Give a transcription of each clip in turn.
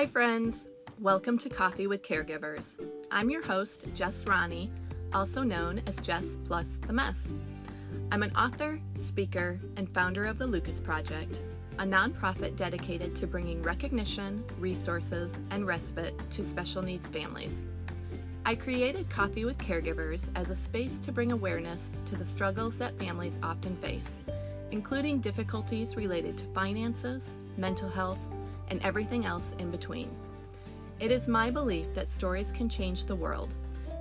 Hi, friends. Welcome to Coffee with Caregivers. I'm your host, Jess Ronne, also known as Jess Plus the Mess. I'm an author, speaker, and founder of the Lucas Project, a nonprofit dedicated to bringing recognition, resources, and respite to special needs families. I created Coffee with Caregivers as a space to bring awareness to the struggles that families often face, including difficulties related to finances, mental health, and everything else in between. It is my belief that stories can change the world,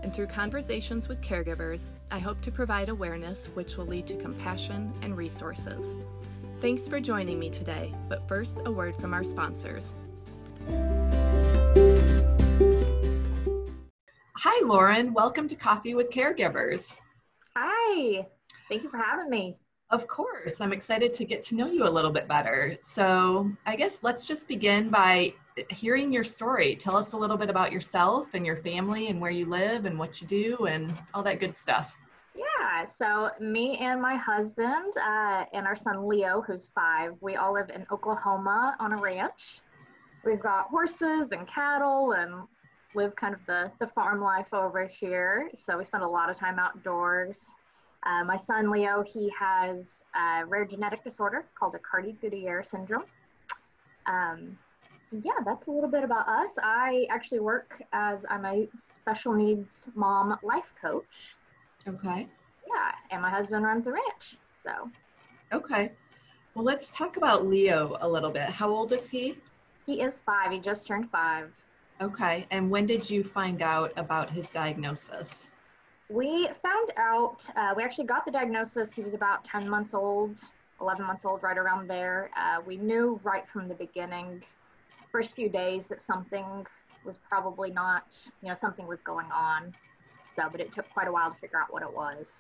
and through conversations with caregivers, I hope to provide awareness which will lead to compassion and resources. Thanks for joining me today, but first, a word from our sponsors. Hi, Lauren. Welcome to Coffee with Caregivers. Hi. Thank you for having me. Of course. I'm excited to get to know you a little bit better. So, I guess let's just begin by hearing your story. Tell us a little bit about yourself and your family and where you live and what you do and all that good stuff. Yeah, so me and my husband uh, and our son Leo, who's five, we all live in Oklahoma on a ranch. We've got horses and cattle and live kind of the, the farm life over here. So we spend a lot of time outdoors. Uh, my son Leo, he has a rare genetic disorder called Aicardi-Goutieres syndrome. Um, so yeah, that's a little bit about us. I actually work as I'm a special needs mom life coach. Okay. Yeah, and my husband runs a ranch. So. Okay. Well, let's talk about Leo a little bit. How old is he? He is five. He just turned five. Okay. And when did you find out about his diagnosis? We found out, uh, we actually got the diagnosis. He was about 10 months old, 11 months old, right around there. Uh, we knew right from the beginning, first few days, that something was probably not, you know, something was going on. So, but it took quite a while to figure out what it was.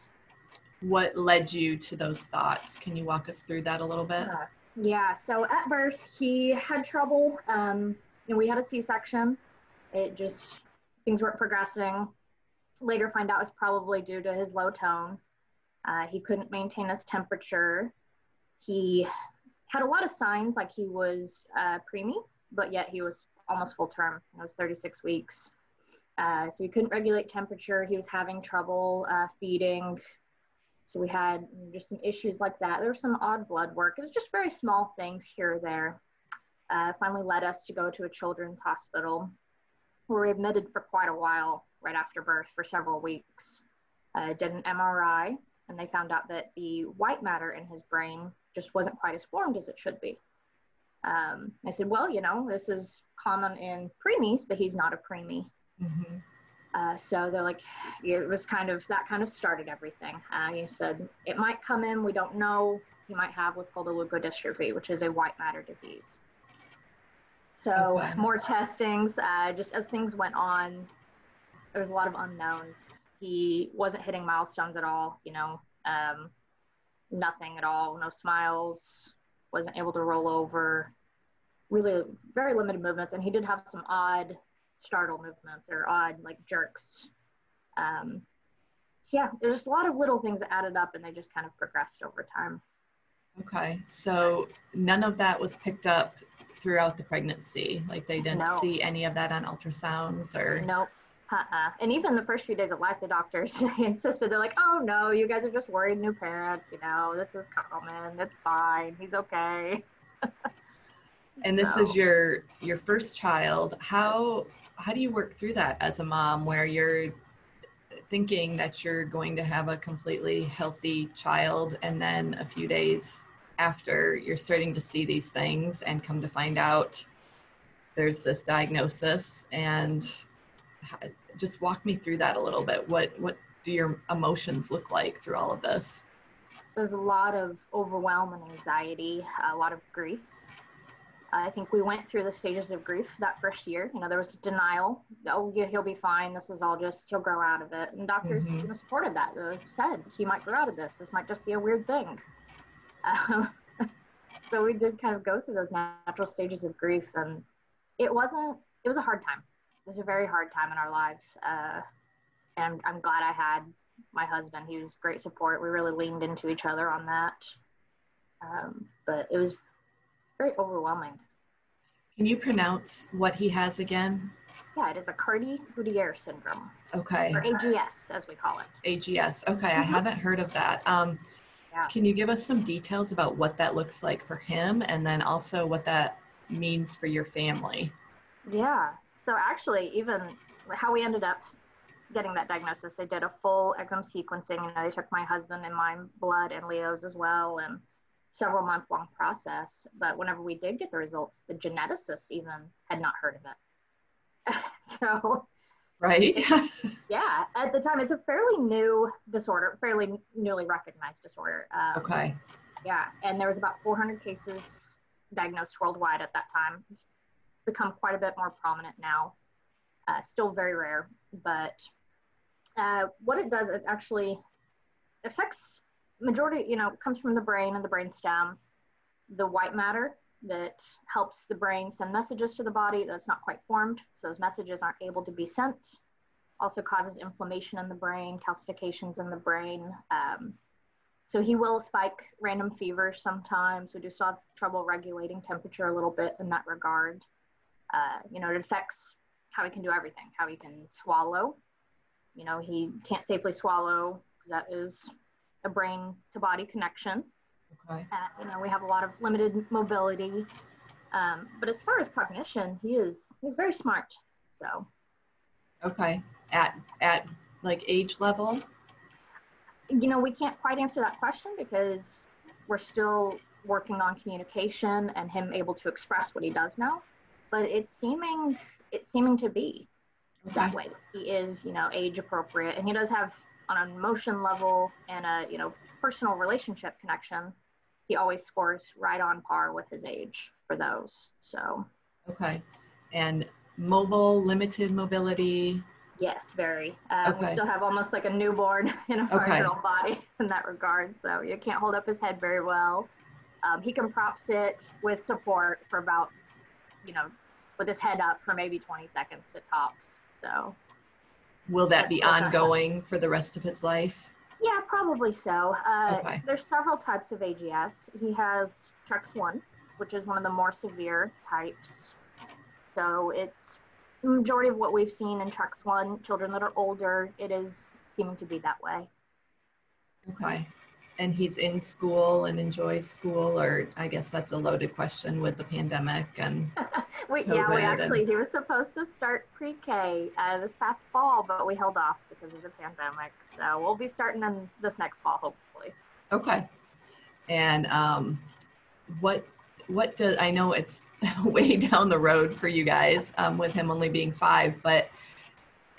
What led you to those thoughts? Can you walk us through that a little bit? Uh, yeah. So at birth, he had trouble. Um, and we had a C-section. It just things weren't progressing. Later, find out was probably due to his low tone. Uh, he couldn't maintain his temperature. He had a lot of signs like he was uh, preemie, but yet he was almost full term. It was 36 weeks. Uh, so he couldn't regulate temperature. He was having trouble uh, feeding. So we had just some issues like that. There was some odd blood work. It was just very small things here or there. Uh, finally led us to go to a children's hospital where we admitted for quite a while right after birth for several weeks. Uh, did an MRI, and they found out that the white matter in his brain just wasn't quite as formed as it should be. Um, I said, well, you know, this is common in preemies, but he's not a preemie. Mm-hmm. Uh, so they're like, it was kind of that kind of started everything. Uh, he said it might come in, we don't know. He might have what's called a leukodystrophy, which is a white matter disease. So okay. more testings. Uh, just as things went on, there was a lot of unknowns. He wasn't hitting milestones at all. You know, um, nothing at all. No smiles. Wasn't able to roll over. Really, very limited movements, and he did have some odd startle movements or odd like jerks. Um, so yeah, there's just a lot of little things that added up, and they just kind of progressed over time. Okay, so none of that was picked up throughout the pregnancy? Like they didn't no. see any of that on ultrasounds or? Nope. Uh-uh. And even the first few days of life, the doctors insisted. They're like, "Oh no, you guys are just worried new parents. You know, this is common. It's fine. He's okay." and this so. is your your first child. How how do you work through that as a mom, where you're thinking that you're going to have a completely healthy child, and then a few days after you're starting to see these things and come to find out there's this diagnosis and just walk me through that a little bit. What what do your emotions look like through all of this? There's a lot of overwhelm and anxiety a lot of grief. I think we went through the stages of grief that first year. You know there was denial. Oh yeah he'll be fine. This is all just he'll grow out of it. And doctors mm-hmm. supported that. They said he might grow out of this. This might just be a weird thing. Um, so we did kind of go through those natural stages of grief, and it wasn't. It was a hard time. It was a very hard time in our lives, uh, and I'm glad I had my husband. He was great support. We really leaned into each other on that. Um, but it was very overwhelming. Can you pronounce what he has again? Yeah, it is Aicardi-Goutieres syndrome. Okay. Or AGS, as we call it. AGS. Okay, I mm-hmm. haven't heard of that. Um, yeah. Can you give us some details about what that looks like for him and then also what that means for your family? Yeah. So actually, even how we ended up getting that diagnosis, they did a full exome sequencing. You know, they took my husband and my blood and Leo's as well, and several month long process. But whenever we did get the results, the geneticist even had not heard of it. so, right? yeah, at the time, it's a fairly new disorder, fairly newly recognized disorder. Um, okay. Yeah, and there was about 400 cases diagnosed worldwide at that time. It's become quite a bit more prominent now. Uh, still very rare, but uh, what it does, it actually affects majority, you know, comes from the brain and the brain stem, the white matter that helps the brain send messages to the body that's not quite formed. So those messages aren't able to be sent. Also causes inflammation in the brain, calcifications in the brain. Um, so he will spike random fevers sometimes. We do still have trouble regulating temperature a little bit in that regard. Uh, you know, it affects how he can do everything, how he can swallow. You know, he can't safely swallow because that is a brain to body connection. Okay. Uh, you know, we have a lot of limited mobility. Um, but as far as cognition, he is he's very smart. So. Okay. At at like age level. You know, we can't quite answer that question because we're still working on communication and him able to express what he does know. But it's seeming it's seeming to be okay. that way. He is, you know, age appropriate, and he does have on an emotion level and a you know personal relationship connection, he always scores right on par with his age for those. So. Okay, and mobile, limited mobility. Yes, very. Uh, okay. We still have almost like a newborn in a functional okay. body in that regard. So you can't hold up his head very well. Um, he can prop sit with support for about, you know, with his head up for maybe 20 seconds to tops. So Will that be ongoing for the rest of his life? Yeah, probably so. Uh, okay. There's several types of AGS. He has TREX 1, which is one of the more severe types. So it's majority of what we've seen in TREX 1, children that are older, it is seeming to be that way. Okay. And he's in school and enjoys school, or I guess that's a loaded question with the pandemic and we, yeah, we actually, and... he was supposed to start pre-K uh, this past fall, but we held off because of the pandemic. So we'll be starting in this next fall, hopefully. Okay. And um, what what does I know it's way down the road for you guys um, with him only being five, but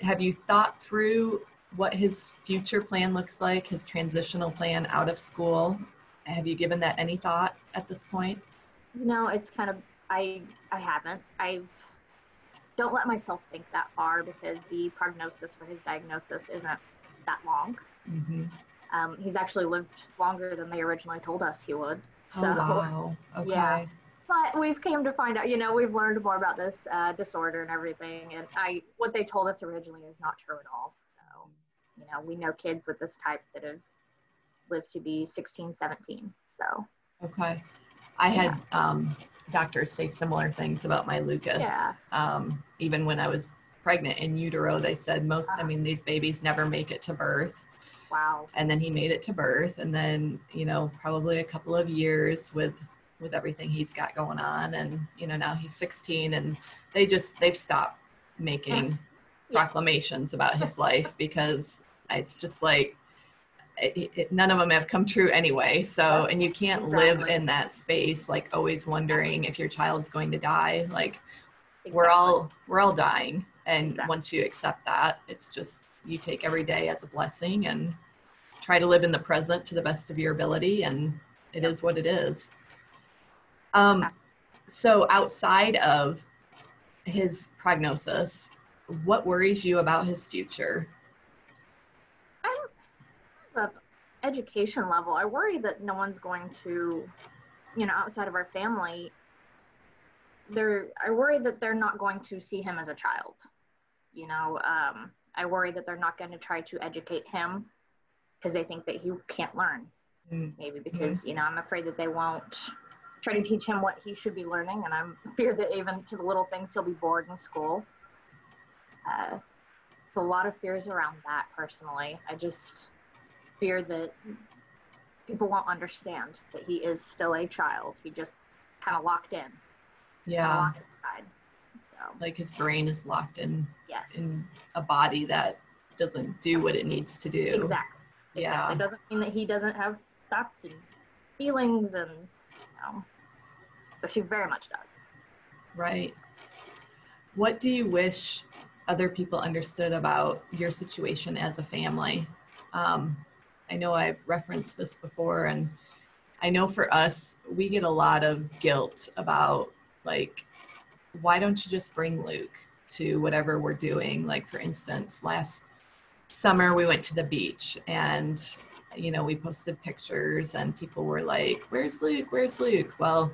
have you thought through what his future plan looks like, his transitional plan out of school? Have you given that any thought at this point? No, it's kind of I I haven't. I don't let myself think that far because the prognosis for his diagnosis isn't that long. Mm-hmm. Um, he's actually lived longer than they originally told us he would. Oh, so, oh, wow. Okay. Yeah. But we've came to find out, you know, we've learned more about this uh, disorder and everything. And I, what they told us originally is not true at all. You know, we know kids with this type that have lived to be 16, 17. So. Okay. I had um, doctors say similar things about my Lucas. Yeah. Um, even when I was pregnant in utero, they said most, uh, I uh-huh. mean, these babies never make it to birth. Wow. And then he made it to birth. And then, you know, probably a couple of years with, with everything he's got going on. And, you know, now he's 16 and they just, they've stopped making yeah. proclamations about his life because it's just like, it, it, none of them have come true anyway. So, and you can't exactly. live in that space, like always wondering if your child's going to die. Like exactly. we're all, we're all dying. And exactly. once you accept that, it's just, you take every day as a blessing and try to live in the present to the best of your ability. And it yep. is what it is. Um, so outside of his prognosis, what worries you about his future? Education level, I worry that no one's going to, you know, outside of our family, they're, I worry that they're not going to see him as a child. You know, um, I worry that they're not going to try to educate him because they think that he can't learn. Mm. Maybe because, mm. you know, I'm afraid that they won't try to teach him what he should be learning. And I'm fear that even to the little things, he'll be bored in school. Uh, so a lot of fears around that personally. I just fear that people won't understand that he is still a child. He just kind of locked in. Yeah. Locked so. Like his brain is locked in. Yes. In a body that doesn't do what it needs to do. Exactly. Yeah. It doesn't mean that he doesn't have thoughts and feelings and you know, but she very much does. Right. What do you wish other people understood about your situation as a family? Um, I know I've referenced this before, and I know for us, we get a lot of guilt about like, why don't you just bring Luke to whatever we're doing? Like, for instance, last summer we went to the beach and you know we posted pictures and people were like where's luke where's luke well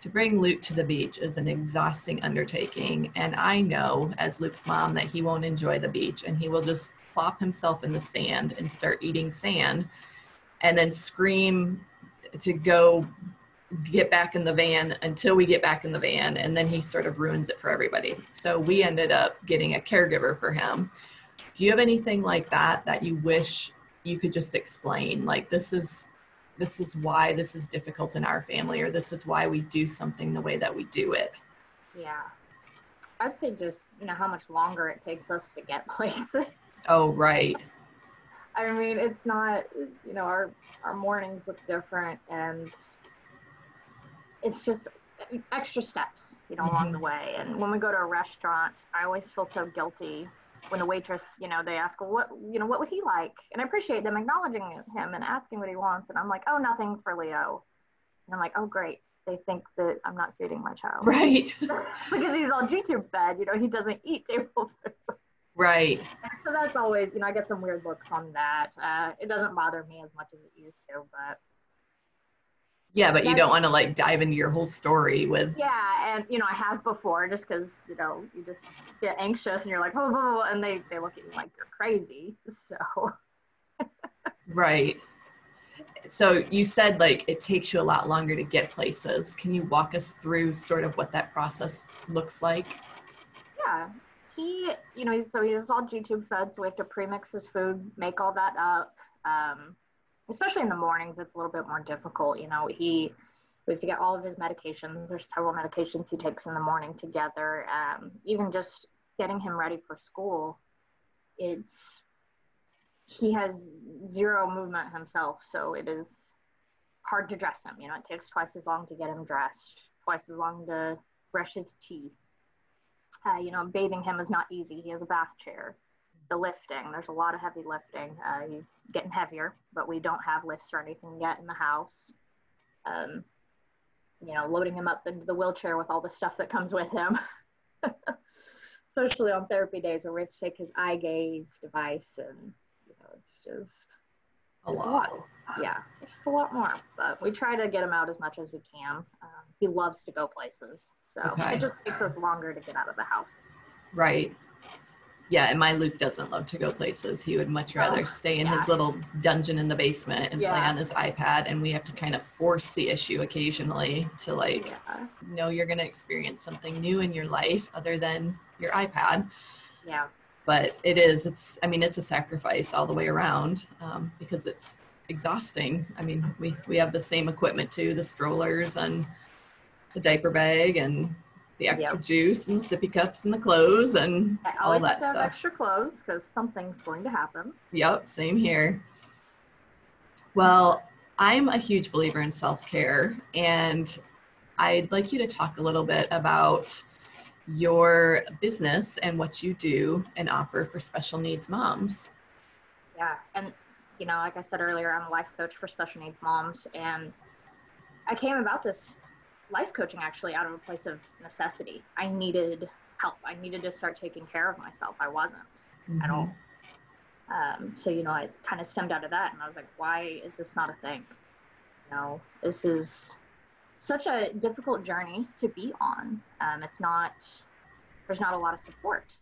to bring luke to the beach is an exhausting undertaking and i know as luke's mom that he won't enjoy the beach and he will just plop himself in the sand and start eating sand and then scream to go get back in the van until we get back in the van and then he sort of ruins it for everybody. So we ended up getting a caregiver for him. Do you have anything like that that you wish you could just explain? Like this is this is why this is difficult in our family or this is why we do something the way that we do it? Yeah. I'd say just you know how much longer it takes us to get places oh right i mean it's not you know our our mornings look different and it's just extra steps you know mm-hmm. along the way and when we go to a restaurant i always feel so guilty when the waitress, you know, they ask, well, what, you know, what would he like? And I appreciate them acknowledging him and asking what he wants. And I'm like, oh, nothing for Leo. And I'm like, oh, great. They think that I'm not feeding my child. Right. because he's all G-tube fed, you know, he doesn't eat table food. Right. so that's always, you know, I get some weird looks on that. Uh, it doesn't bother me as much as it used to, but yeah, but you don't want to like dive into your whole story with. Yeah, and you know I have before, just because you know you just get anxious and you're like, oh, oh, and they they look at you like you're crazy. So. right. So you said like it takes you a lot longer to get places. Can you walk us through sort of what that process looks like? Yeah, he, you know, so he's all G-tube fed, so we have to premix his food, make all that up. Um, especially in the mornings, it's a little bit more difficult. You know, he we have to get all of his medications. There's several medications he takes in the morning together. Um, even just getting him ready for school, it's he has zero movement himself, so it is hard to dress him. You know, it takes twice as long to get him dressed, twice as long to brush his teeth. Uh, you know, bathing him is not easy. He has a bath chair. The lifting, there's a lot of heavy lifting. Uh, he's getting heavier, but we don't have lifts or anything yet in the house. Um, you know, loading him up into the wheelchair with all the stuff that comes with him. Especially on therapy days where we have to take his eye gaze device and, you know, it's just a lot. Yeah, it's just a lot more. But we try to get him out as much as we can. Um, he loves to go places. So okay. it just takes us longer to get out of the house. Right yeah, and my Luke doesn't love to go places. He would much rather oh, stay in yeah. his little dungeon in the basement and yeah. play on his iPad. And we have to kind of force the issue occasionally to like yeah. know you're going to experience something new in your life other than your iPad. Yeah. But it is, it's, I mean, it's a sacrifice all the way around um, because it's exhausting. I mean, we, we have the same equipment too, the strollers and the diaper bag and the extra yep. juice and the sippy cups and the clothes and all that stuff. Extra clothes because something's going to happen. Yep, same here. Well, I'm a huge believer in self care, and I'd like you to talk a little bit about your business and what you do and offer for special needs moms. Yeah, and you know, like I said earlier, I'm a life coach for special needs moms, and I came about this life coaching actually out of a place of necessity. I needed help. I needed to start taking care of myself. I wasn't mm-hmm. at all. Um, so, you know, I kind of stemmed out of that and I was like, why is this not a thing? You know, this is such a difficult journey to be on. Um, it's not, there's not a lot of support.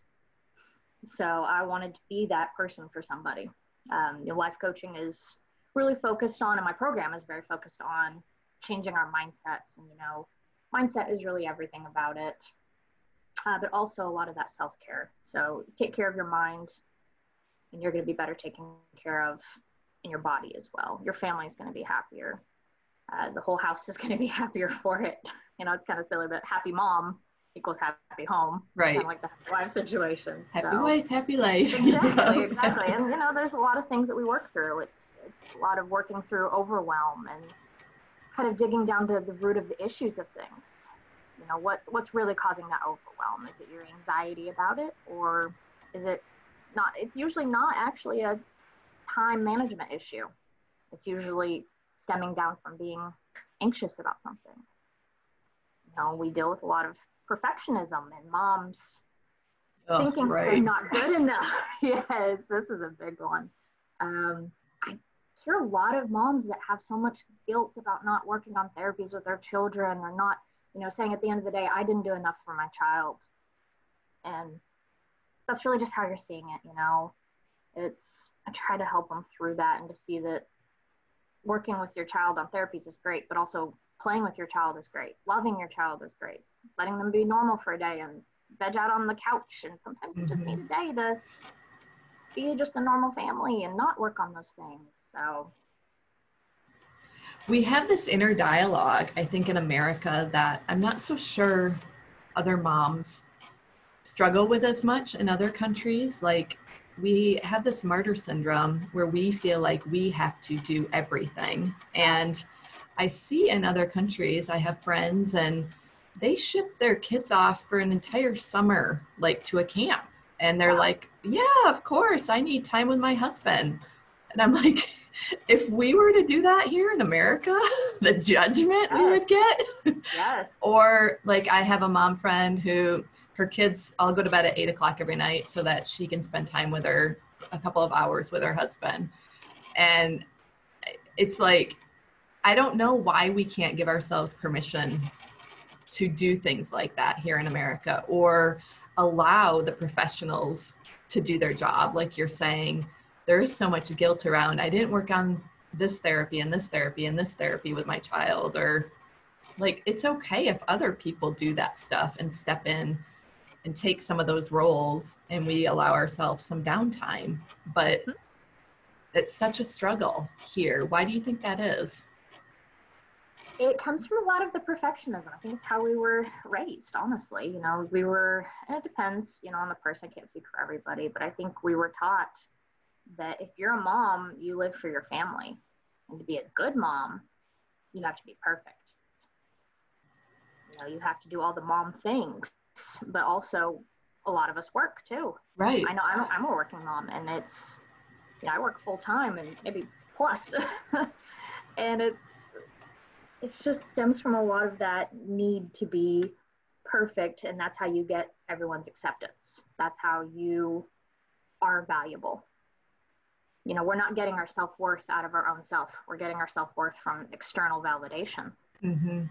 So I wanted to be that person for somebody. Um, you know, life coaching is really focused on, and my program is very focused on changing our mindsets. And, you know, mindset is really everything about it, uh, but also a lot of that self care. So take care of your mind, and you're going to be better taken care of in your body as well. Your family is going to be happier. Uh, the whole house is going to be happier for it. You know, it's kind of silly, but happy mom equals happy home. Right. Kind of like the life situation. Happy so. wife, happy life. Exactly, exactly. And you know, there's a lot of things that we work through. It's, it's a lot of working through overwhelm and kind of digging down to the root of the issues of things. You know, what what's really causing that overwhelm? Is it your anxiety about it, or is it not? It's usually not actually a time management issue. It's usually stemming down from being anxious about something. You know, we deal with a lot of perfectionism and moms oh, thinking right. they're not good enough. yes, this is a big one. Um, I hear a lot of moms that have so much guilt about not working on therapies with their children or not, you know, saying at the end of the day, I didn't do enough for my child. And that's really just how you're seeing it, you know. It's I try to help them through that and to see that working with your child on therapies is great, but also playing with your child is great. Loving your child is great. Letting them be normal for a day and veg out on the couch. And sometimes mm-hmm. you just need a day to be just a normal family and not work on those things. So we have this inner dialogue, I think, in America that I'm not so sure other moms struggle with as much in other countries. Like we have this martyr syndrome where we feel like we have to do everything. And I see in other countries, I have friends and they ship their kids off for an entire summer, like to a camp. And they're wow. like, yeah, of course, I need time with my husband. And I'm like, if we were to do that here in America, the judgment yes. we would get. Yes. or like I have a mom friend who her kids all go to bed at eight o'clock every night so that she can spend time with her a couple of hours with her husband. And it's like, I don't know why we can't give ourselves permission to do things like that here in America or allow the professionals to do their job. Like you're saying, there is so much guilt around, I didn't work on this therapy and this therapy and this therapy with my child, or like it's okay if other people do that stuff and step in and take some of those roles and we allow ourselves some downtime. But mm-hmm. it's such a struggle here. Why do you think that is? It comes from a lot of the perfectionism. I think it's how we were raised, honestly. You know, we were, and it depends, you know, on the person. I can't speak for everybody, but I think we were taught that if you're a mom, you live for your family. And to be a good mom, you have to be perfect. You know, you have to do all the mom things but also a lot of us work too. Right. I know I'm, I'm a working mom and it's, you know, I work full time and maybe plus. and it's, it just stems from a lot of that need to be perfect. And that's how you get everyone's acceptance. That's how you are valuable. You know, we're not getting our self worth out of our own self. We're getting our self worth from external validation. Mm-hmm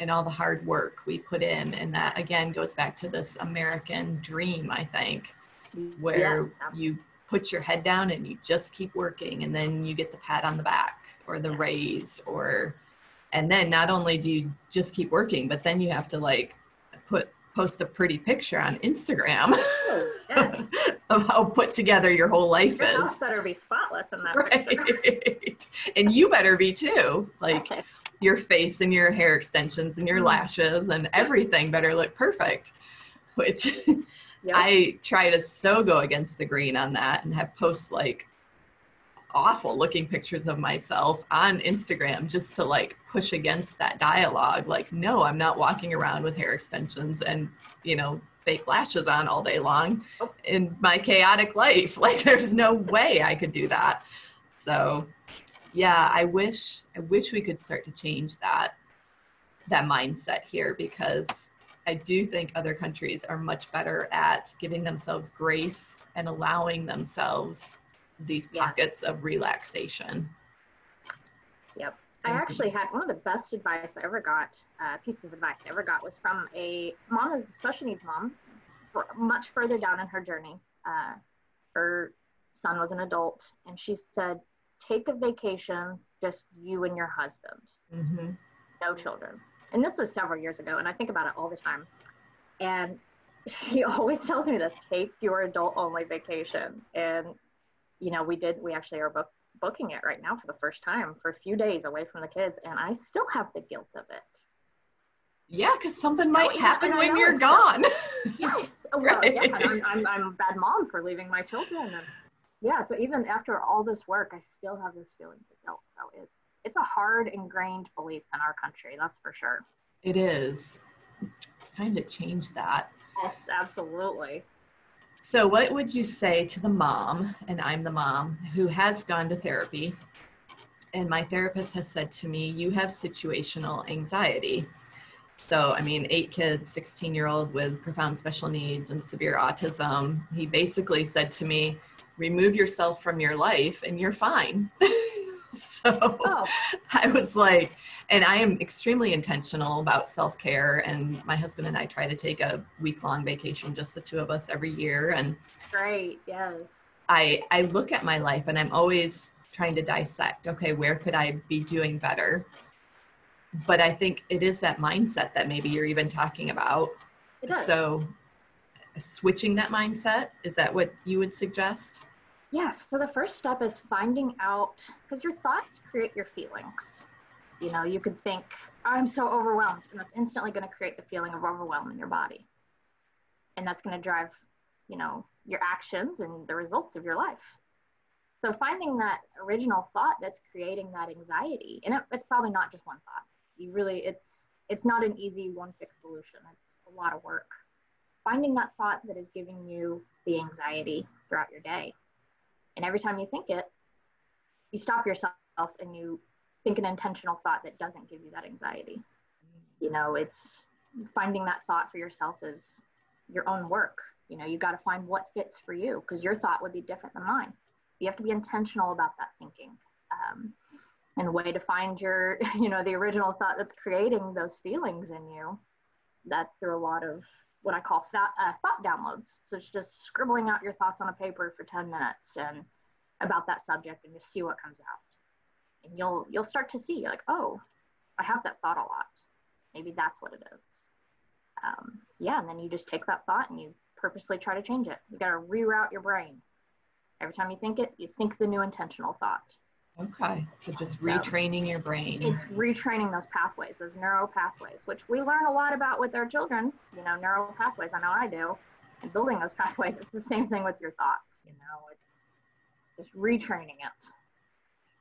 and all the hard work we put in. And that again goes back to this American dream, I think, where yes. you put your head down and you just keep working and then you get the pat on the back or the raise or and then not only do you just keep working but then you have to like put post a pretty picture on instagram oh, yes. of how put together your whole life your is better be spotless in that right. and you better be too like okay your face and your hair extensions and your mm-hmm. lashes and everything better look perfect which yep. i try to so go against the green on that and have posts like awful looking pictures of myself on instagram just to like push against that dialogue like no i'm not walking around with hair extensions and you know fake lashes on all day long oh. in my chaotic life like there's no way i could do that so yeah i wish i wish we could start to change that that mindset here because i do think other countries are much better at giving themselves grace and allowing themselves these pockets of relaxation. Yep. I actually had one of the best advice I ever got, uh, pieces of advice I ever got was from a mom, a special needs mom, much further down in her journey. Uh, her son was an adult, and she said, take a vacation, just you and your husband. Mm-hmm. no children. And this was several years ago, and I think about it all the time. And she always tells me this take your adult only vacation. And, you know, we did, we actually are book, booking it right now for the first time for a few days away from the kids. And I still have the guilt of it. Yeah, because something might oh, happen when you're gone. yes. Well, right. yeah, I'm, I'm, I'm a bad mom for leaving my children. And yeah, so even after all this work, I still have this feeling of guilt. So it's, it's a hard ingrained belief in our country, that's for sure. It is. It's time to change that. Yes, absolutely. So, what would you say to the mom, and I'm the mom, who has gone to therapy? And my therapist has said to me, You have situational anxiety. So, I mean, eight kids, 16 year old with profound special needs and severe autism. He basically said to me, Remove yourself from your life and you're fine. so oh. I was like, and I am extremely intentional about self care. And my husband and I try to take a week long vacation, just the two of us every year. And right, yes. I I look at my life and I'm always trying to dissect. Okay, where could I be doing better? But I think it is that mindset that maybe you're even talking about. So switching that mindset is that what you would suggest? Yeah, so the first step is finding out because your thoughts create your feelings. You know, you could think, I'm so overwhelmed, and that's instantly going to create the feeling of overwhelm in your body. And that's going to drive, you know, your actions and the results of your life. So finding that original thought that's creating that anxiety, and it, it's probably not just one thought. You really, it's it's not an easy one fix solution. It's a lot of work. Finding that thought that is giving you the anxiety throughout your day and every time you think it, you stop yourself and you think an intentional thought that doesn't give you that anxiety. You know, it's finding that thought for yourself is your own work. You know, you got to find what fits for you because your thought would be different than mine. You have to be intentional about that thinking. Um, and a way to find your, you know, the original thought that's creating those feelings in you, that's through a lot of what I call thought, uh, thought downloads. So it's just scribbling out your thoughts on a paper for 10 minutes and about that subject and just see what comes out. And you'll you'll start to see like, oh, I have that thought a lot. Maybe that's what it is. Um, so yeah, and then you just take that thought and you purposely try to change it. You got to reroute your brain. Every time you think it, you think the new intentional thought. Okay, so just retraining your brain. It's retraining those pathways, those neural pathways, which we learn a lot about with our children. You know, neural pathways. I know I do, and building those pathways. It's the same thing with your thoughts. You know, it's just retraining it.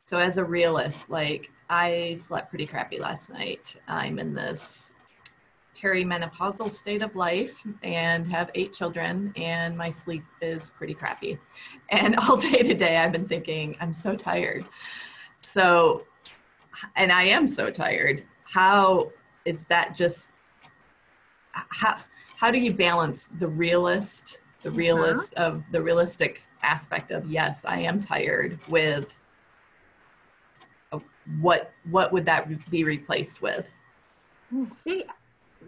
So, as a realist, like I slept pretty crappy last night. I'm in this perimenopausal state of life and have eight children and my sleep is pretty crappy and all day today i've been thinking i'm so tired so and i am so tired how is that just how how do you balance the realist the uh-huh. realist uh-huh. of the realistic aspect of yes i am tired with uh, what what would that be replaced with hmm, see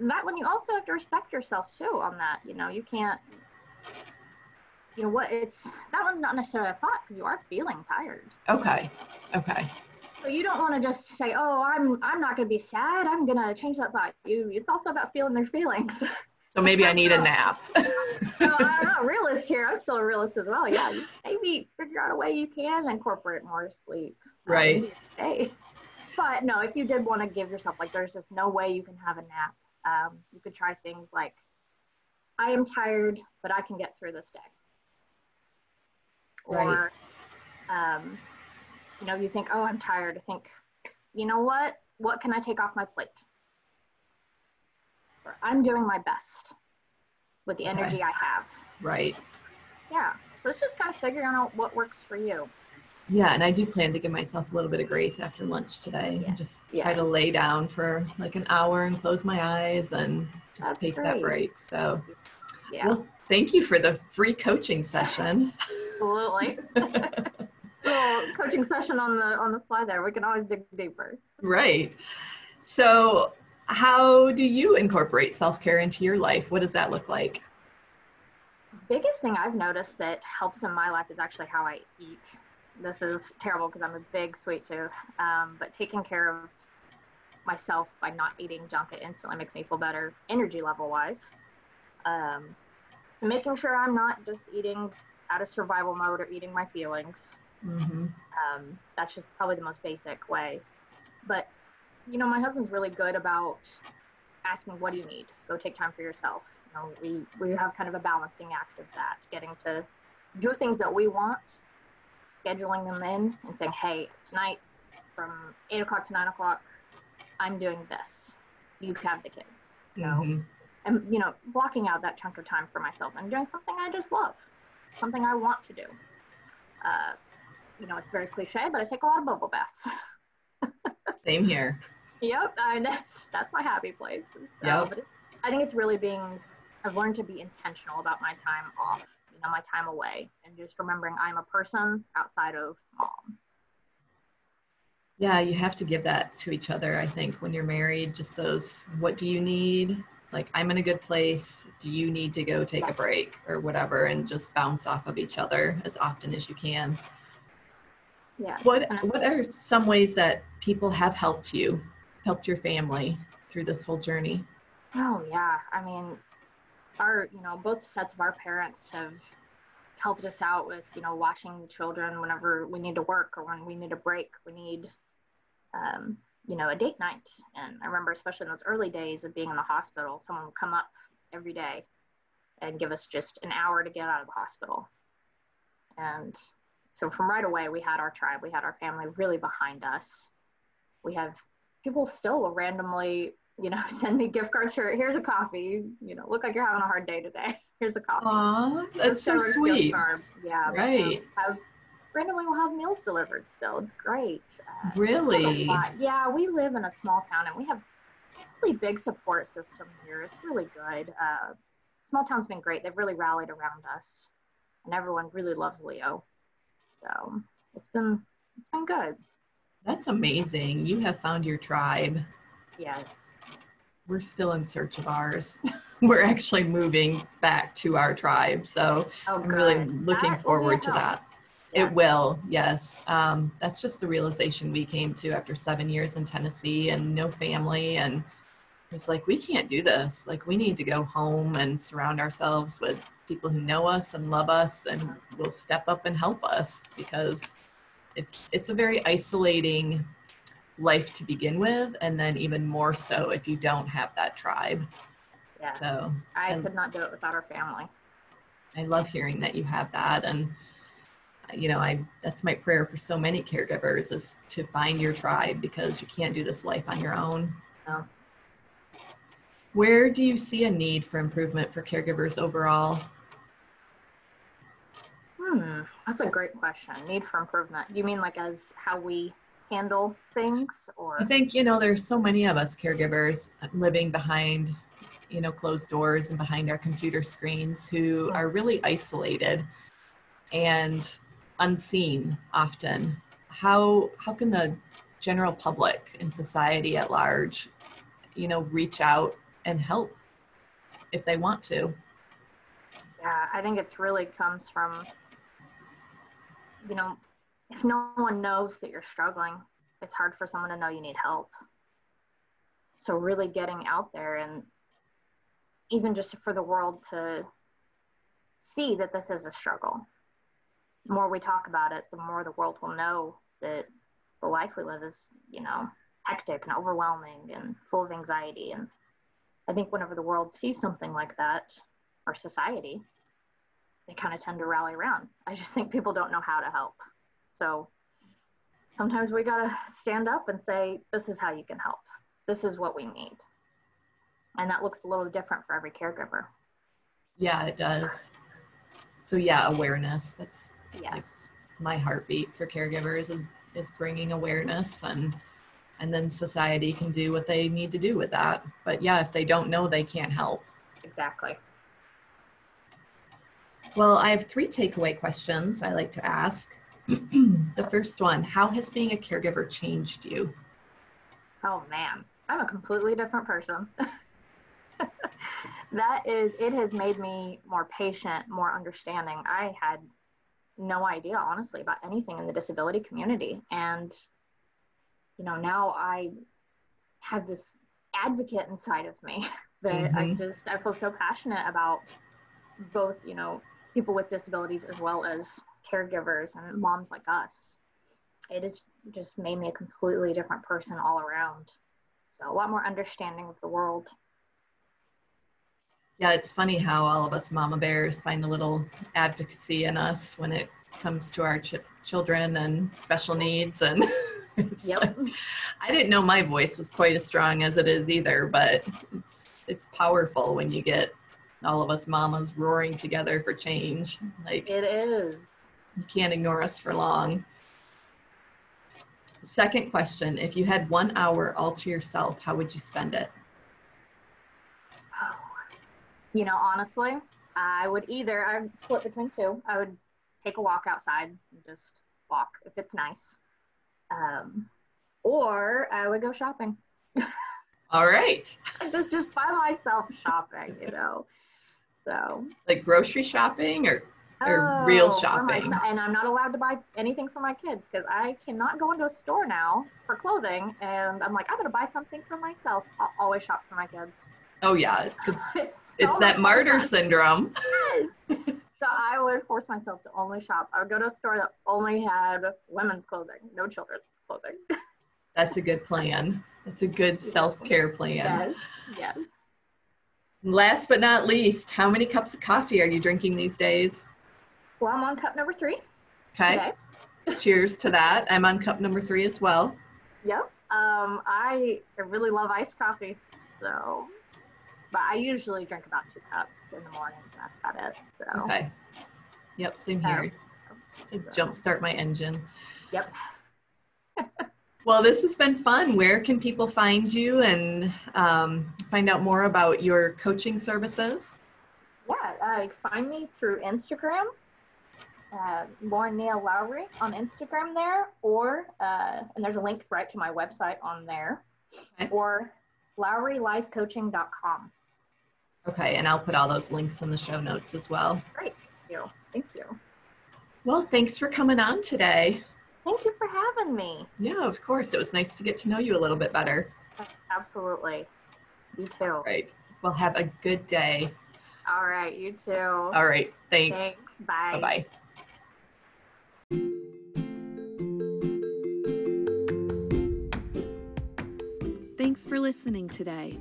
that one you also have to respect yourself too on that you know you can't you know what it's that one's not necessarily a thought because you are feeling tired. Okay okay. So you don't want to just say oh i'm i'm not going to be sad i'm going to change that thought. You it's also about feeling their feelings. So maybe i need a nap. no, i'm not a realist here i'm still a realist as well. Yeah maybe figure out a way you can incorporate more sleep. Right. Um, but no if you did want to give yourself like there's just no way you can have a nap um, you could try things like, I am tired, but I can get through this day. Or, right. um, you know, you think, oh, I'm tired. I think, you know what? What can I take off my plate? Or I'm doing my best with the energy. I have. Right. Yeah. So it's just kind of figuring out what works for you. Yeah, and I do plan to give myself a little bit of grace after lunch today yeah. and just yeah. try to lay down for like an hour and close my eyes and just That's take great. that break. So, yeah. Well, thank you for the free coaching session. Absolutely. little coaching session on the on the fly there. We can always dig deeper. Right. So, how do you incorporate self-care into your life? What does that look like? Biggest thing I've noticed that helps in my life is actually how I eat this is terrible because I'm a big sweet tooth, um, but taking care of myself by not eating junk. It instantly makes me feel better energy level wise. Um, so making sure I'm not just eating out of survival mode or eating my feelings. Mm-hmm. Um, that's just probably the most basic way. But, you know, my husband's really good about asking, what do you need? Go take time for yourself. You know, we, we have kind of a balancing act of that, getting to do things that we want, scheduling them in and saying, hey, tonight from eight o'clock to nine o'clock, I'm doing this. You have the kids. So, mm-hmm. and you know, blocking out that chunk of time for myself and doing something I just love, something I want to do. Uh, you know, it's very cliche, but I take a lot of bubble baths. Same here. Yep, I mean, that's that's my happy place. So, yep. I think it's really being. I've learned to be intentional about my time off, you know, my time away, and just remembering I'm a person outside of mom. Yeah you have to give that to each other i think when you're married just those what do you need? Like i'm in a good place do you need to go take a break or whatever and just bounce off of each other as often as you can. Yeah what what are some ways that people have helped you helped your family through this whole journey? Oh yeah i mean our you know both sets of our parents have helped us out with you know watching the children whenever we need to work or when we need a break we need um, you know, a date night. And I remember, especially in those early days of being in the hospital, someone would come up every day and give us just an hour to get out of the hospital. And so from right away, we had our tribe, we had our family really behind us. We have people still randomly, you know, send me gift cards for here's a coffee. You know, look like you're having a hard day today. Here's a coffee. Aw, that's so sweet. Yeah. Right. Have randomly will have meals delivered still. It's great. Uh, really? Yeah, we live in a small town and we have really big support system here. It's really good. Uh, small town's been great. They've really rallied around us, and everyone really loves Leo. So it's been it's been good. That's amazing. You have found your tribe. Yes. We're still in search of ours. We're actually moving back to our tribe. So oh, I'm really looking that forward to that. It will, yes. Um, that's just the realization we came to after seven years in Tennessee and no family. And it's like, we can't do this. Like, we need to go home and surround ourselves with people who know us and love us and will step up and help us because it's it's a very isolating life to begin with and then even more so if you don't have that tribe yeah so i could not do it without our family i love hearing that you have that and you know, I that's my prayer for so many caregivers is to find your tribe because you can't do this life on your own. No. Where do you see a need for improvement for caregivers overall? Hmm, that's a great question. Need for improvement. You mean like as how we handle things or? I think, you know, there's so many of us caregivers living behind, you know, closed doors and behind our computer screens who are really isolated and unseen often. How how can the general public and society at large you know reach out and help if they want to? Yeah i think it's really comes from you know if no one knows that you're struggling it's hard for someone to know you need help so really getting out there and even just for the world to see that this is a struggle the more we talk about it, the more the world will know that the life we live is, you know, hectic and overwhelming and full of anxiety. And I think whenever the world sees something like that, or society, they kind of tend to rally around. I just think people don't know how to help. So sometimes we got to stand up and say, this is how you can help. This is what we need. And that looks a little different for every caregiver. Yeah, it does. So yeah, awareness. That's yes. Like my heartbeat for caregivers is is bringing awareness and and then society can do what they need to do with that but yeah if they don't know they can't help exactly well i have three takeaway questions i like to ask the first one how has being a caregiver changed you? Oh man. I'm a completely different person. That is it has made me more patient more understanding. I had no idea honestly about anything in the disability community. And you know now i have this advocate inside of me that mm-hmm. I just I feel so passionate about both, you know, people with disabilities as well as caregivers and moms like us. It has just made me a completely different person all around. So a lot more understanding of the world. Yeah, it's funny how all of us mama bears find a little advocacy in us when it comes to our ch- children and special needs and yep. Like, I didn't know my voice was quite as strong as it is either, but it's it's powerful when you get all of us mamas roaring together for change. Like it is. You can't ignore us for long. Second question, if you had 1 hour all to yourself, how would you spend it? You know, honestly, I would either I would split between two. I would take a walk outside and just walk if it's nice. Um, or I would go shopping. All right. just just by myself shopping, you know. So like grocery shopping or or oh, real shopping. and I'm not allowed to buy anything for my kids because I cannot go into a store now for clothing. And I'm like, I'm gonna buy something for myself. I'll always shop for my kids. Oh yeah, it's, it's, it's that martyr fun. syndrome. Yes. so I would force myself to only shop. I would go to a store that only had women's clothing, no children's clothing. That's a good plan. That's a good self care plan. Yes. Yes. Last but not least, how many cups of coffee are you drinking these days? Well, I'm on cup number three. Okay. Cheers to that. I'm on cup number three as well. Yep. Um, I really love iced coffee. So, but I usually drink about two cups in the morning. That's about it. So. Okay. Yep. Same here. Just to jumpstart my engine. Yep. well, this has been fun. Where can people find you and um, find out more about your coaching services? Yeah, uh, find me through Instagram uh, Lauren Neal Lowry on Instagram there, or uh, and there's a link right to my website on there, okay. or LowryLifeCoaching.com. Okay, and I'll put all those links in the show notes as well. Great, thank you. Thank you. Well, thanks for coming on today. Thank you for having me. Yeah, of course. It was nice to get to know you a little bit better. Absolutely. You too. Right. Well, have a good day. All right, you too. All right. Thanks. Thanks. Bye. Bye bye. Thanks for listening today.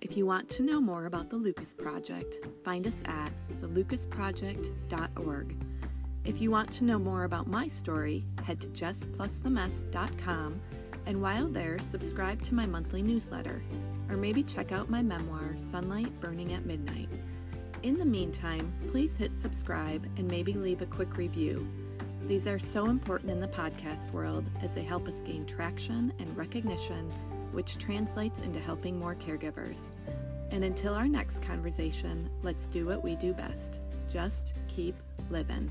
If you want to know more about the Lucas Project, find us at thelucasproject.org. If you want to know more about my story, head to justplusthemess.com and while there, subscribe to my monthly newsletter, or maybe check out my memoir, Sunlight Burning at Midnight. In the meantime, please hit subscribe and maybe leave a quick review. These are so important in the podcast world as they help us gain traction and recognition which translates into helping more caregivers. And until our next conversation, let's do what we do best just keep living.